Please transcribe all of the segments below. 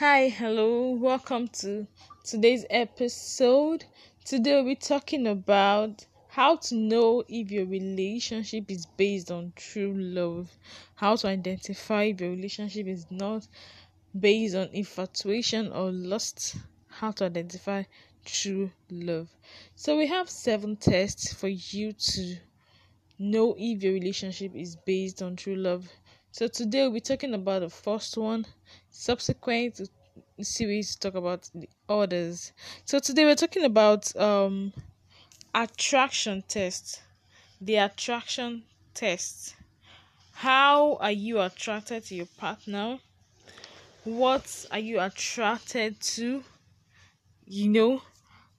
Hi, hello, welcome to today's episode. Today we'll be talking about how to know if your relationship is based on true love, how to identify if your relationship is not based on infatuation or lust, how to identify true love. So, we have seven tests for you to know if your relationship is based on true love. So today we'll be talking about the first one. Subsequent series talk about the others. So today we're talking about um attraction test. The attraction test. How are you attracted to your partner? What are you attracted to? You know,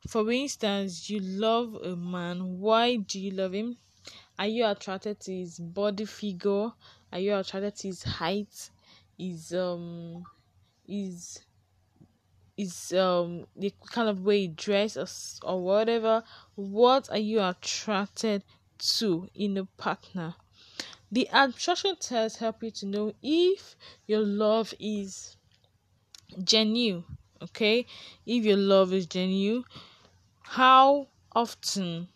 for instance, you love a man. Why do you love him? Are you attracted to his body figure? Are you attracted to his height? His um his is um the kind of way he dresses or, or whatever. What are you attracted to in a partner? The attraction test help you to know if your love is genuine. Okay, if your love is genuine, how often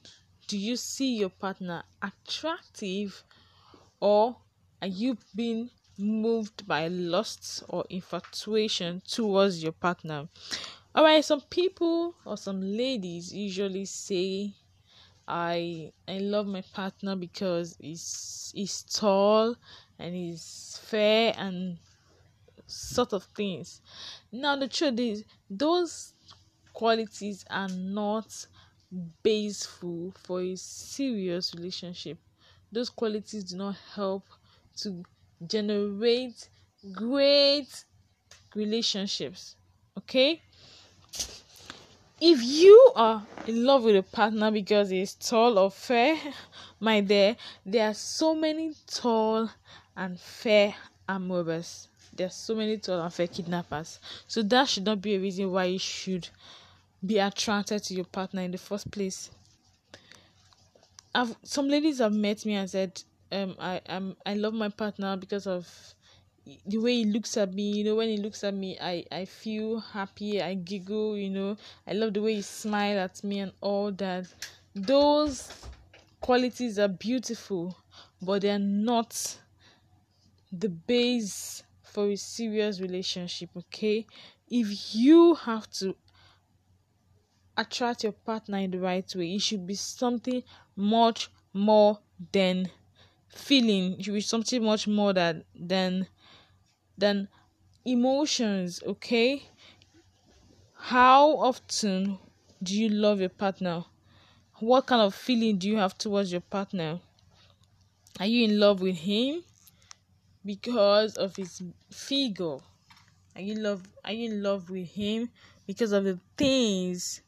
do you see your partner attractive or are you being moved by lust or infatuation towards your partner? Alright, some people or some ladies usually say I I love my partner because he's he's tall and he's fair and sort of things. Now the truth is those qualities are not baseful for a serious relationship. Those qualities do not help to generate great relationships. Okay? If you are in love with a partner because he's tall or fair, my dear, there are so many tall and fair amoebas. There are so many tall and fair kidnappers. So that should not be a reason why you should be attracted to your partner in the first place. I've some ladies have met me and said, um I am I love my partner because of the way he looks at me. You know when he looks at me i i feel happy i giggle you know. I love the way he smile at me and all that. Those qualities are beautiful but they're not the base for a serious relationship okay? If you have to attract your partner in the right way it should be something much more than feeling should be something much more than than than emotions okay? How often do you love your partner? What kind of feeling do you have towards your partner? Are you in love with him because of his figure? Are you love are you in love with him because of the things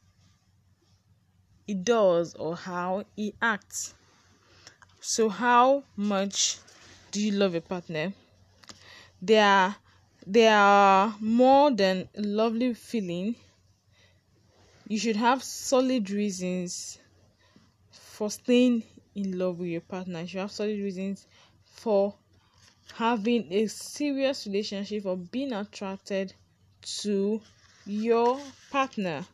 he does or how he acts so, how much do you love a partner? There are there are more than a lovely feeling. You should have solid reasons for staying in love with your partner. You should have solid reasons for having a serious relationship or being attracted to your partner.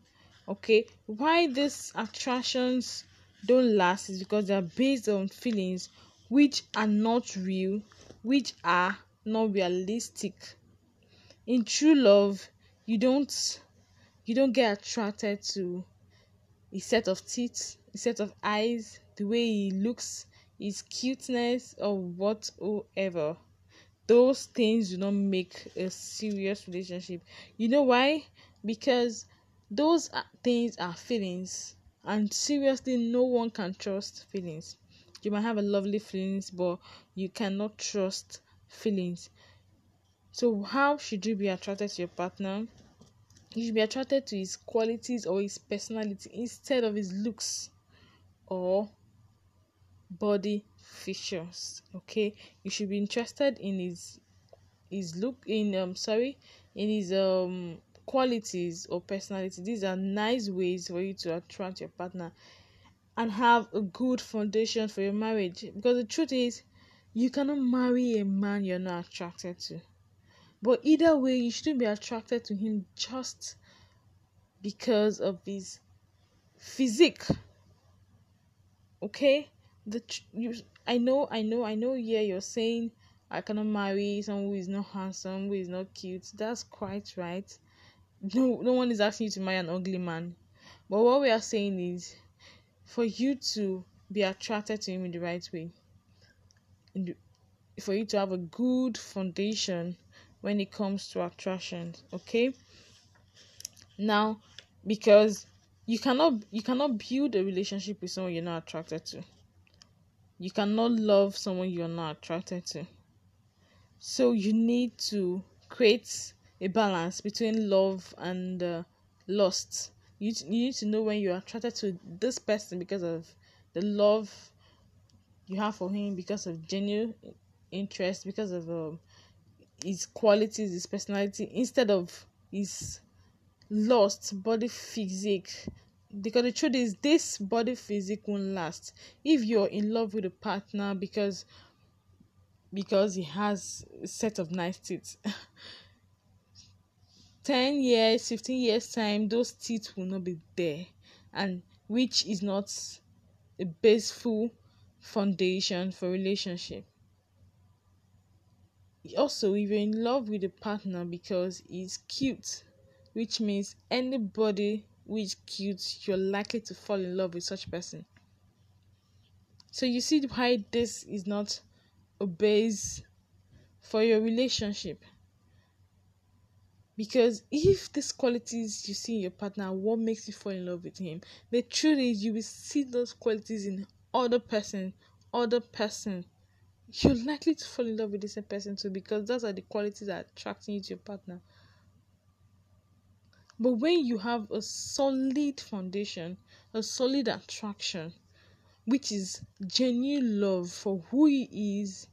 Okay, why these attractions don't last is because they are based on feelings which are not real, which are not realistic. In true love, you don't you don't get attracted to a set of teeth, a set of eyes, the way he looks, his cuteness, or whatever. Those things do not make a serious relationship. You know why? Because those things are feelings and seriously no one can trust feelings. You might have a lovely feelings but you cannot trust feelings. So how should you be attracted to your partner? You should be attracted to his qualities or his personality instead of his looks or body features okay? You should be interested in his his look in um sorry in his um qualities or personality. These are nice ways for you to attract your partner and have a good foundation for your marriage. Because the truth is, you cannot marry a man you're not attracted to. But either way, you shouldn't be attracted to him just because of his physique. Okay? The you I know, I know, I know yeah you're saying I cannot marry someone who is not handsome, who is not cute. That's quite right. No no one is asking you to marry an ugly man. But what we are saying is for you to be attracted to him in the right way. For you to have a good foundation when it comes to attraction okay now because you cannot you cannot build a relationship with someone you're not attracted to you cannot love someone you're not attracted to so you need to create a balance between love and uh, lust you, you need to know when you're attracted to this person because of the love you have for him because of genuine interest because of um, his qualities, his personality, instead of his lost body physique. Because the truth is, this body physique won't last if you're in love with a partner because because he has a set of nice teeth. 10 years, 15 years time, those teeth will not be there, and which is not a baseful foundation for relationship. Also if you're in love with a partner because he's cute which means anybody who is cute you're likely to fall in love with such person. So you see why this is not a base for your relationship because if these qualities you see in your partner what makes you fall in love with him the truth is you will see those qualities in other person other person you're likely to fall in love with same person too because those are the qualities that are attracting you to your partner. But when you have a solid foundation, a solid attraction, which is genuine love for who he is,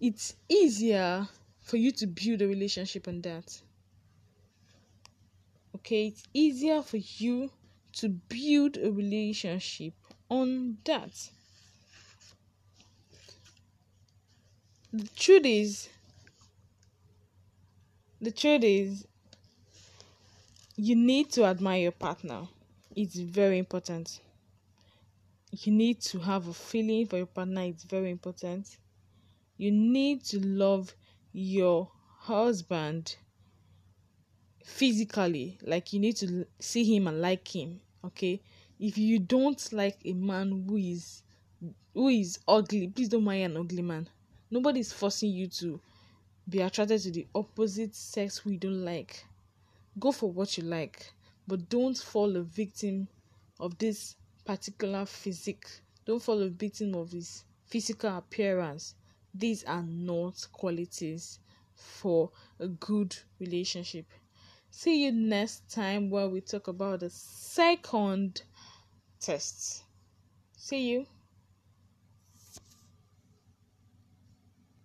it's easier for you to build a relationship on that. Okay, it's easier for you to build a relationship on that. the truth is the truth is you need to admire your partner. It's very important. You need to have a feeling for your partner. It's very important. You need to love your husband physically like you need to see him and like him okay if you don't like a man who is who is ugly please don't marry an ugly man Nobody is forcing you to be attracted to the opposite sex who you don't like. Go for what you like, but don't fall a victim of this particular physique. Don't fall a victim of his physical appearance. These are not qualities for a good relationship. See you next time where we talk about the second test. See you.